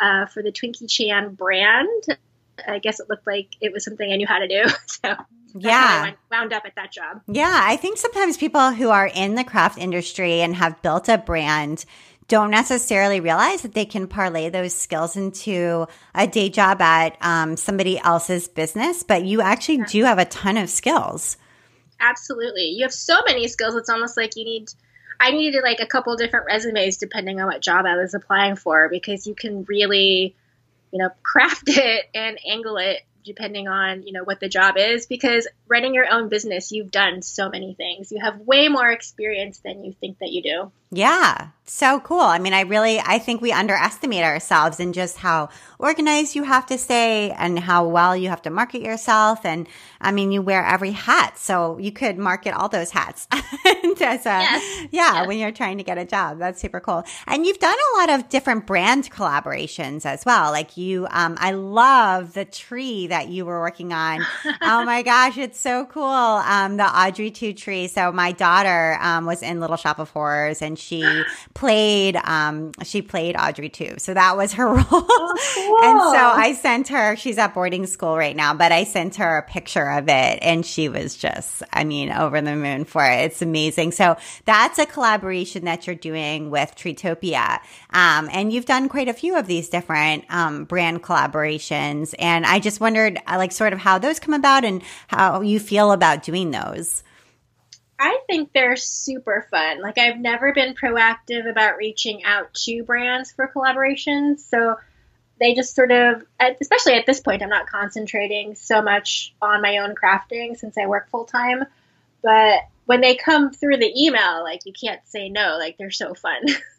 uh, for the Twinkie Chan brand. I guess it looked like it was something I knew how to do. So yeah wound up at that job yeah i think sometimes people who are in the craft industry and have built a brand don't necessarily realize that they can parlay those skills into a day job at um, somebody else's business but you actually yeah. do have a ton of skills absolutely you have so many skills it's almost like you need i needed like a couple different resumes depending on what job i was applying for because you can really you know craft it and angle it depending on you know what the job is because running your own business you've done so many things. You have way more experience than you think that you do. Yeah so cool. I mean i really i think we underestimate ourselves and just how organized you have to stay and how well you have to market yourself. And i mean you wear every hat so you could market all those hats. A, yes. yeah when you're trying to get a job that's super cool. And you've done a lot of different brand collaborations as well. Like you um, i love the tree that you were working on. Oh my gosh it's so cool. Um, the audrey 2 tree. So my daughter um, was in little shop of horrors and she played um she played Audrey II. So that was her role. Oh, cool. and so I sent her she's at boarding school right now, but I sent her a picture of it and she was just I mean over the moon for it. It's amazing. So that's a collaboration that you're doing with Treetopia. Um and you've done quite a few of these different um brand collaborations and I just wondered uh, like sort of how those come about and how you feel about doing those. I think they're super fun. Like I've never been proactive about reaching out to brands for collaborations, so they just sort of, especially at this point, I'm not concentrating so much on my own crafting since I work full time. But when they come through the email, like you can't say no. Like they're so fun.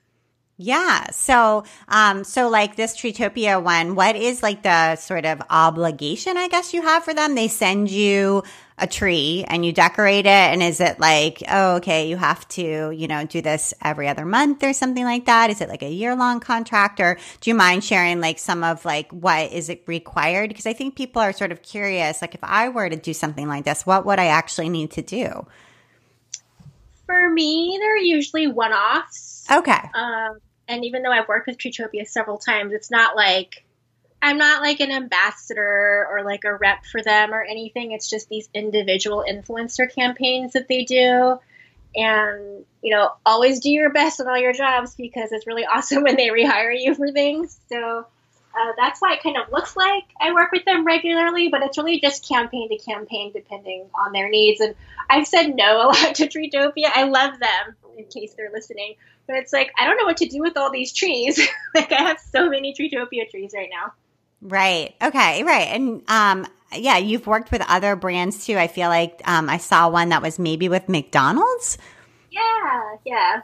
Yeah. So, um, so like this Treetopia one, what is like the sort of obligation, I guess you have for them? They send you a tree and you decorate it. And is it like, oh, okay, you have to, you know, do this every other month or something like that? Is it like a year long contract or do you mind sharing like some of like what is it required? Because I think people are sort of curious. Like if I were to do something like this, what would I actually need to do? For me, they're usually one offs. Okay. Um, and even though I've worked with Treetopia several times, it's not like I'm not like an ambassador or like a rep for them or anything. It's just these individual influencer campaigns that they do. And, you know, always do your best on all your jobs because it's really awesome when they rehire you for things. So uh, that's why it kind of looks like I work with them regularly, but it's really just campaign to campaign depending on their needs. And I've said no a lot to Treetopia. I love them in case they're listening. But it's like I don't know what to do with all these trees. like I have so many Treetopia trees right now. Right. Okay. Right. And um, yeah, you've worked with other brands too. I feel like um, I saw one that was maybe with McDonald's. Yeah, yeah.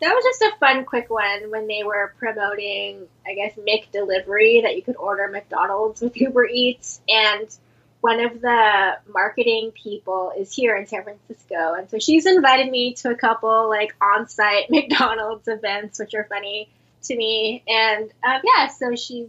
That was just a fun, quick one when they were promoting, I guess, McDelivery that you could order McDonald's with Uber Eats. And one of the marketing people is here in San Francisco. And so she's invited me to a couple like on site McDonald's events, which are funny to me. And um, yeah, so she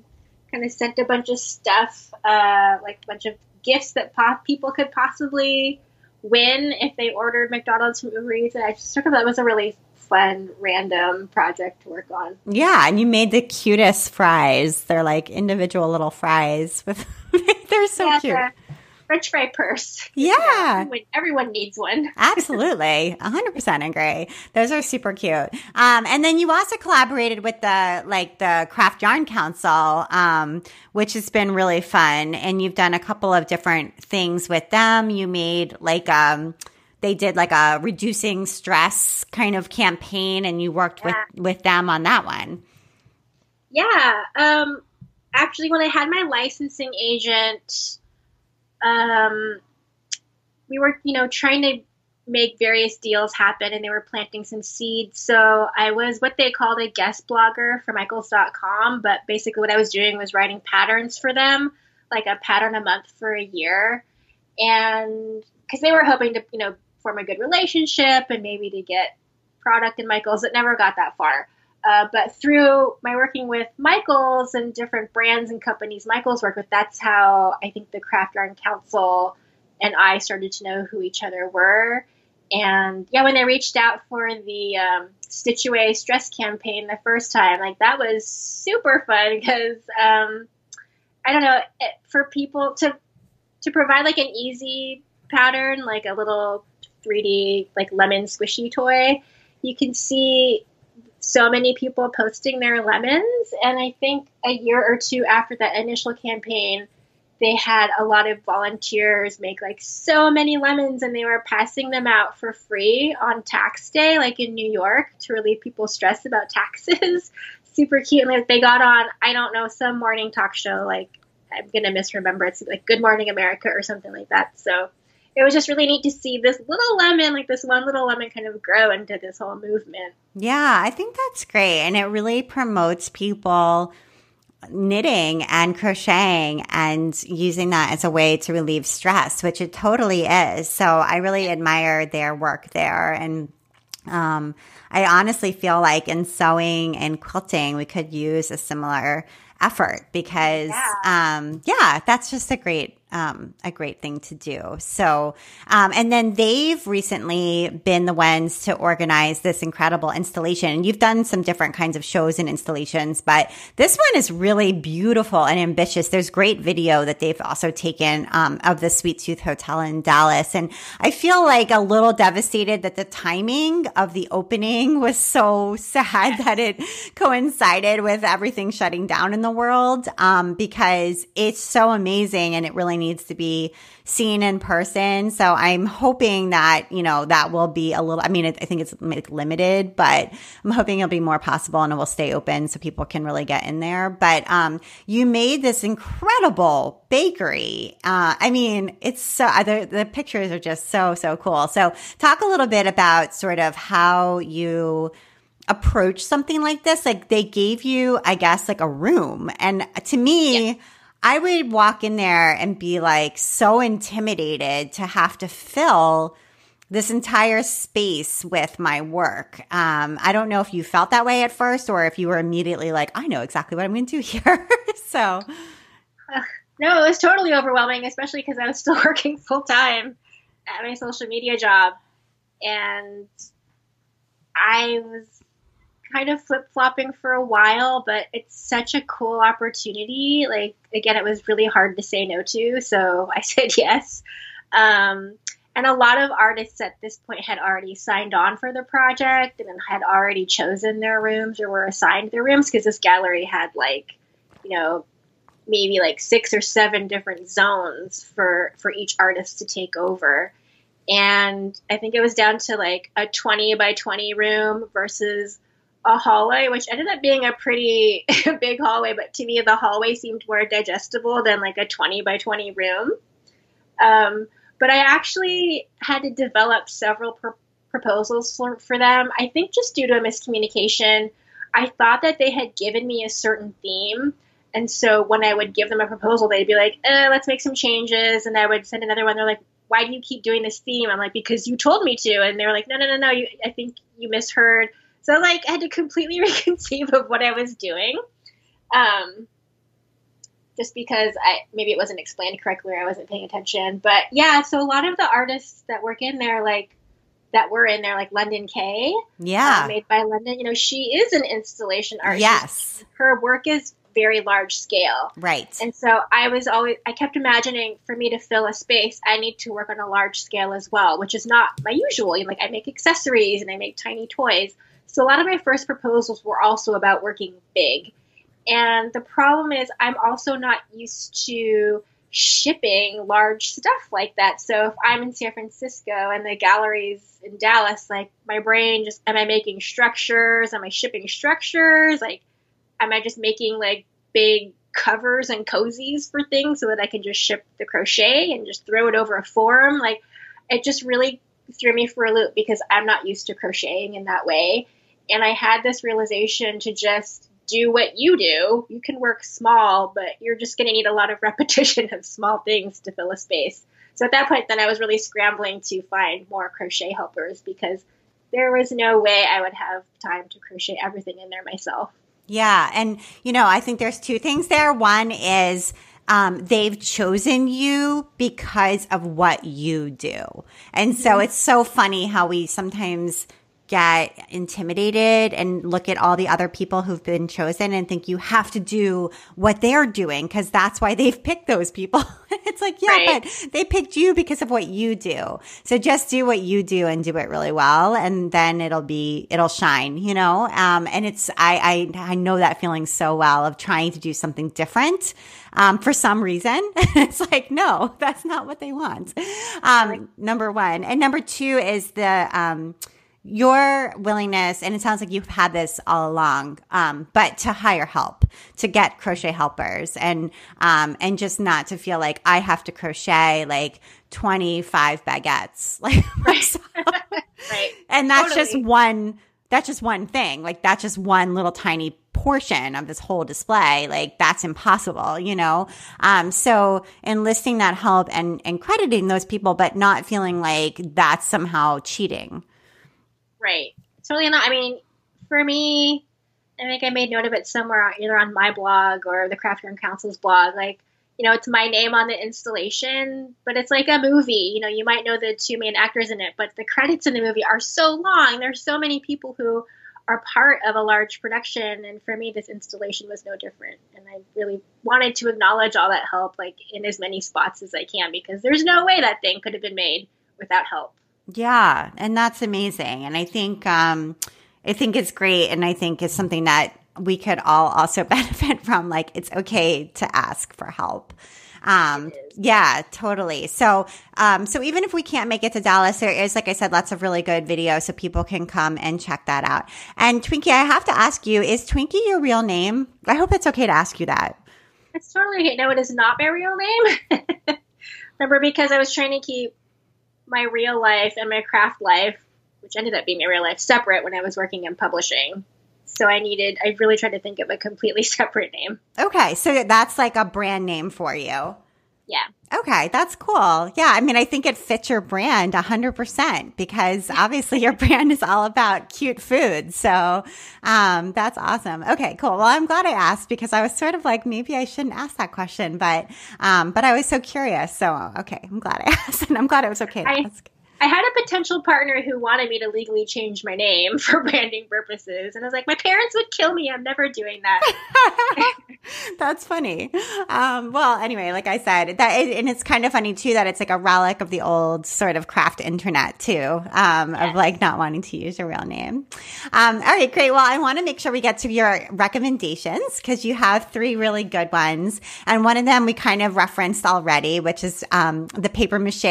kind of sent a bunch of stuff, uh, like a bunch of gifts that po- people could possibly win if they ordered McDonald's from Uber Eats. And I just thought that was a really fun, random project to work on. Yeah, and you made the cutest fries. They're like individual little fries with. they're so yeah, cute. French fry purse. Yeah. everyone, everyone, needs one. Absolutely. 100% agree. Those are super cute. Um, and then you also collaborated with the, like the Craft Yarn Council, um, which has been really fun. And you've done a couple of different things with them. You made like, um, they did like a reducing stress kind of campaign and you worked yeah. with, with them on that one. Yeah. Um, actually, when I had my licensing agent, um, we were, you know, trying to make various deals happen and they were planting some seeds. So I was what they called a guest blogger for Michaels.com, but basically what I was doing was writing patterns for them, like a pattern a month for a year. And because they were hoping to, you know, form a good relationship and maybe to get product in Michaels, it never got that far. Uh, but through my working with Michaels and different brands and companies Michaels work with, that's how I think the Craft Yarn Council and I started to know who each other were. And yeah, when they reached out for the um, Stitch Away stress campaign the first time, like that was super fun because um, I don't know it, for people to to provide like an easy pattern, like a little 3D like lemon squishy toy. You can see so many people posting their lemons. And I think a year or two after that initial campaign, they had a lot of volunteers make like so many lemons and they were passing them out for free on tax day, like in New York, to relieve people's stress about taxes. Super cute. And they got on, I don't know, some morning talk show, like I'm going to misremember. It's like Good Morning America or something like that. So it was just really neat to see this little lemon, like this one little lemon, kind of grow into this whole movement. Yeah, I think that's great. And it really promotes people knitting and crocheting and using that as a way to relieve stress, which it totally is. So I really admire their work there. And um, I honestly feel like in sewing and quilting, we could use a similar effort because, yeah, um, yeah that's just a great um, a great thing to do. So, um, and then they've recently been the ones to organize this incredible installation. And you've done some different kinds of shows and installations, but this one is really beautiful and ambitious. There's great video that they've also taken um, of the Sweet Tooth Hotel in Dallas. And I feel like a little devastated that the timing of the opening was so sad that it coincided with everything shutting down in the world um, because it's so amazing and it really needs to be seen in person. So I'm hoping that, you know, that will be a little, I mean, I think it's limited, but I'm hoping it'll be more possible and it will stay open so people can really get in there. But, um, you made this incredible bakery. Uh, I mean, it's so, the, the pictures are just so, so cool. So talk a little bit about sort of how you, approach something like this like they gave you i guess like a room and to me yeah. I would walk in there and be like so intimidated to have to fill this entire space with my work. Um, I don't know if you felt that way at first or if you were immediately like, I know exactly what I'm going to do here. so, uh, no, it was totally overwhelming, especially because I was still working full time at my social media job. And I was kind of flip flopping for a while, but it's such a cool opportunity. Like, again, it was really hard to say no to, so I said yes. Um, and a lot of artists at this point had already signed on for the project and had already chosen their rooms or were assigned their rooms because this gallery had, like, you know, maybe like six or seven different zones for for each artist to take over and i think it was down to like a 20 by 20 room versus a hallway, which ended up being a pretty big hallway, but to me, the hallway seemed more digestible than like a 20 by 20 room. Um, but I actually had to develop several pr- proposals for, for them. I think just due to a miscommunication, I thought that they had given me a certain theme. And so when I would give them a proposal, they'd be like, eh, let's make some changes. And I would send another one. They're like, why do you keep doing this theme? I'm like, because you told me to. And they were like, no, no, no, no. You, I think you misheard. So like I had to completely reconceive of what I was doing. Um, just because I maybe it wasn't explained correctly or I wasn't paying attention. But yeah, so a lot of the artists that work in there, like that were in there, like London Kaye, yeah, uh, made by London. You know, she is an installation artist. Yes, her work is very large scale. Right. And so I was always I kept imagining for me to fill a space, I need to work on a large scale as well, which is not my usual. Like I make accessories and I make tiny toys. So a lot of my first proposals were also about working big. And the problem is, I'm also not used to shipping large stuff like that. So if I'm in San Francisco and the gallery's in Dallas, like my brain just, am I making structures? Am I shipping structures? Like, am I just making like big covers and cozies for things so that I can just ship the crochet and just throw it over a form? Like, it just really threw me for a loop because I'm not used to crocheting in that way. And I had this realization to just do what you do. You can work small, but you're just going to need a lot of repetition of small things to fill a space. So at that point, then I was really scrambling to find more crochet helpers because there was no way I would have time to crochet everything in there myself. Yeah. And, you know, I think there's two things there. One is, um, they've chosen you because of what you do. And so mm-hmm. it's so funny how we sometimes get intimidated and look at all the other people who've been chosen and think you have to do what they're doing because that's why they've picked those people. it's like, yeah, right. but they picked you because of what you do. So just do what you do and do it really well. And then it'll be, it'll shine, you know? Um, and it's, I, I, I know that feeling so well of trying to do something different. Um, for some reason, it's like, no, that's not what they want. Um, number one. And number two is the, um, your willingness, and it sounds like you've had this all along, um, but to hire help, to get crochet helpers, and um, and just not to feel like I have to crochet like twenty five baguettes, like right. right. And that's totally. just one. That's just one thing. Like that's just one little tiny portion of this whole display. Like that's impossible, you know? Um, so enlisting that help and, and crediting those people, but not feeling like that's somehow cheating. Right. Totally not. I mean, for me, I think I made note of it somewhere, either on my blog or the Craft Yarn Council's blog. Like, you know, it's my name on the installation, but it's like a movie. You know, you might know the two main actors in it, but the credits in the movie are so long. There's so many people who are part of a large production, and for me, this installation was no different. And I really wanted to acknowledge all that help, like in as many spots as I can, because there's no way that thing could have been made without help. Yeah, and that's amazing. And I think um I think it's great and I think it's something that we could all also benefit from like it's okay to ask for help. Um, yeah, totally. So, um, so even if we can't make it to Dallas, there is, like I said, lots of really good videos so people can come and check that out. And Twinkie, I have to ask you, is Twinkie your real name? I hope it's okay to ask you that. It's totally okay. No, it is not my real name. Remember, because I was trying to keep my real life and my craft life, which ended up being my real life, separate when I was working in publishing. So I needed, I really tried to think of a completely separate name. Okay. So that's like a brand name for you. Yeah. Okay, that's cool. Yeah, I mean, I think it fits your brand 100% because obviously your brand is all about cute food. So, um, that's awesome. Okay, cool. Well, I'm glad I asked because I was sort of like, maybe I shouldn't ask that question, but, um, but I was so curious. So, okay, I'm glad I asked and I'm glad it was okay to I, ask. I had a potential partner who wanted me to legally change my name for branding purposes. And I was like, my parents would kill me. I'm never doing that. That's funny. Um, well, anyway, like I said, that and it's kind of funny too that it's like a relic of the old sort of craft internet too, um, yes. of like not wanting to use your real name. Um, all right, great. Well, I want to make sure we get to your recommendations because you have three really good ones, and one of them we kind of referenced already, which is um, the paper mache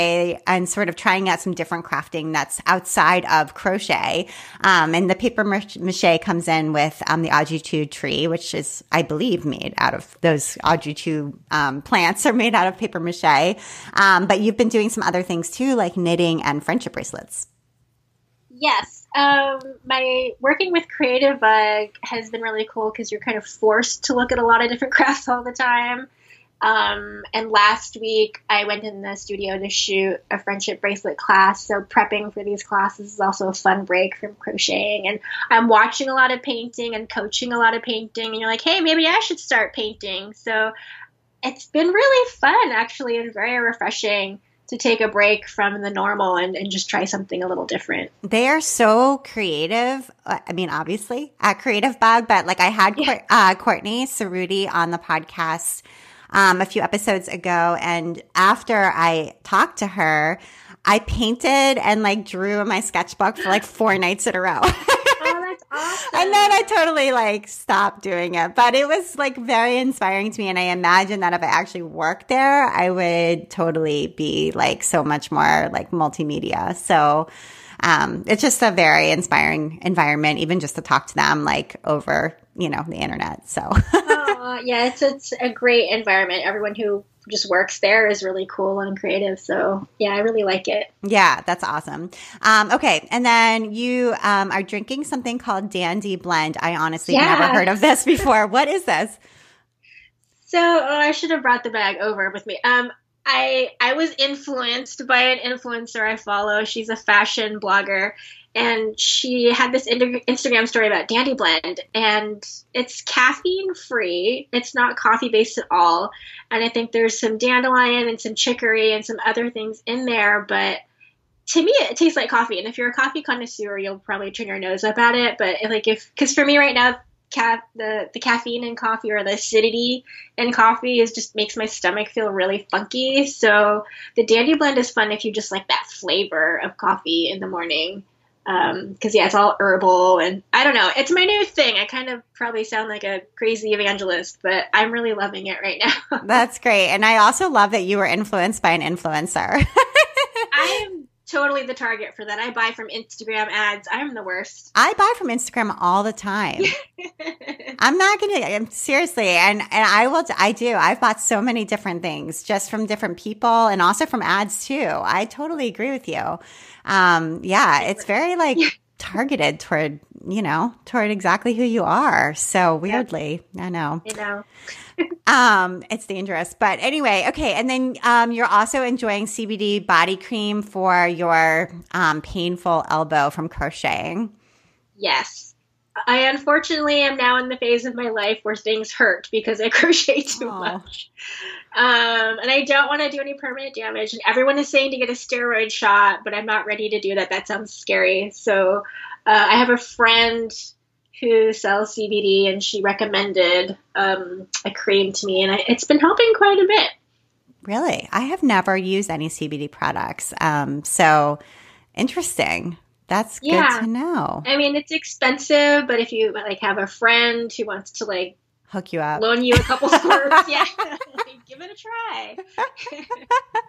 and sort of trying out some different crafting that's outside of crochet. Um, and the paper mache comes in with um, the Audrey II tree, which is, I believe, made out of those Audrey II um, plants are made out of paper mache. Um, but you've been doing some other things too, like knitting and friendship bracelets. Yes. Um, my working with Creativebug has been really cool because you're kind of forced to look at a lot of different crafts all the time. Um, and last week, I went in the studio to shoot a friendship bracelet class. So, prepping for these classes is also a fun break from crocheting. And I'm watching a lot of painting and coaching a lot of painting. And you're like, hey, maybe I should start painting. So, it's been really fun, actually, and very refreshing to take a break from the normal and, and just try something a little different. They are so creative. I mean, obviously, at Creativebug, but like I had yeah. uh, Courtney Cerruti on the podcast um, a few episodes ago. And after I talked to her, I painted and like drew in my sketchbook for like four nights in a row. oh, awesome. And then I totally like stopped doing it. But it was like very inspiring to me. And I imagine that if I actually worked there, I would totally be like so much more like multimedia. So, um, it's just a very inspiring environment, even just to talk to them like over, you know, the internet. So, uh, yeah, it's it's a great environment. Everyone who just works there is really cool and creative. So yeah, I really like it. Yeah, that's awesome. Um, okay, and then you um, are drinking something called Dandy Blend. I honestly yeah. never heard of this before. what is this? So oh, I should have brought the bag over with me. Um, I I was influenced by an influencer I follow. She's a fashion blogger, and she had this Instagram story about Dandy Blend, and it's caffeine free. It's not coffee based at all, and I think there's some dandelion and some chicory and some other things in there, but to me it tastes like coffee and if you're a coffee connoisseur you'll probably turn your nose up at it but like if because for me right now ca- the the caffeine in coffee or the acidity in coffee is just makes my stomach feel really funky. So the Dandy Blend is fun if you just like that flavor of coffee in the morning. Because um, yeah, it's all herbal and I don't know. It's my new thing. I kind of probably sound like a crazy evangelist, but I'm really loving it right now. That's great, and I also love that you were influenced by an influencer. I am totally the target for that. I buy from Instagram ads. I'm the worst. I buy from Instagram all the time. I'm not gonna. I'm, seriously, and and I will. I do. I've bought so many different things just from different people, and also from ads too. I totally agree with you. Um, yeah, it's very like targeted toward you know toward exactly who you are. So weirdly, I know. You know. um, it's dangerous. But anyway, okay. And then um, you're also enjoying CBD body cream for your um, painful elbow from crocheting. Yes. I unfortunately am now in the phase of my life where things hurt because I crochet too oh. much. Um, and I don't want to do any permanent damage. And everyone is saying to get a steroid shot, but I'm not ready to do that. That sounds scary. So uh, I have a friend who sells CBD, and she recommended um, a cream to me, and I, it's been helping quite a bit. Really, I have never used any CBD products, um, so interesting. That's yeah. good to know. I mean, it's expensive, but if you like have a friend who wants to like hook you up, loan you a couple squirts, yeah, give it a try.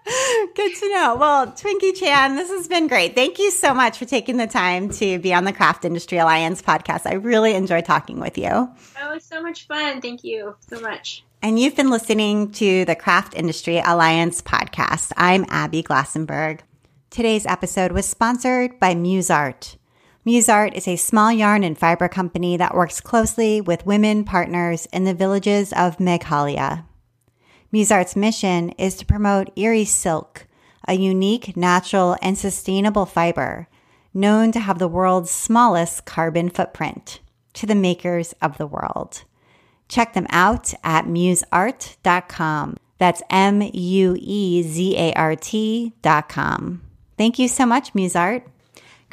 Good to know. Well, Twinkie Chan, this has been great. Thank you so much for taking the time to be on the Craft Industry Alliance podcast. I really enjoyed talking with you. Oh, it was so much fun. Thank you so much. And you've been listening to the Craft Industry Alliance podcast. I'm Abby Glassenberg. Today's episode was sponsored by Muezart. Muezart is a small yarn and fiber company that works closely with women partners in the villages of Meghalaya. Muezart's mission is to promote Eri Silk, a unique, natural, and sustainable fiber known to have the world's smallest carbon footprint, to the makers of the world. Check them out at muezart.com. That's M U E Z A R T.com. Thank you so much, Muezart.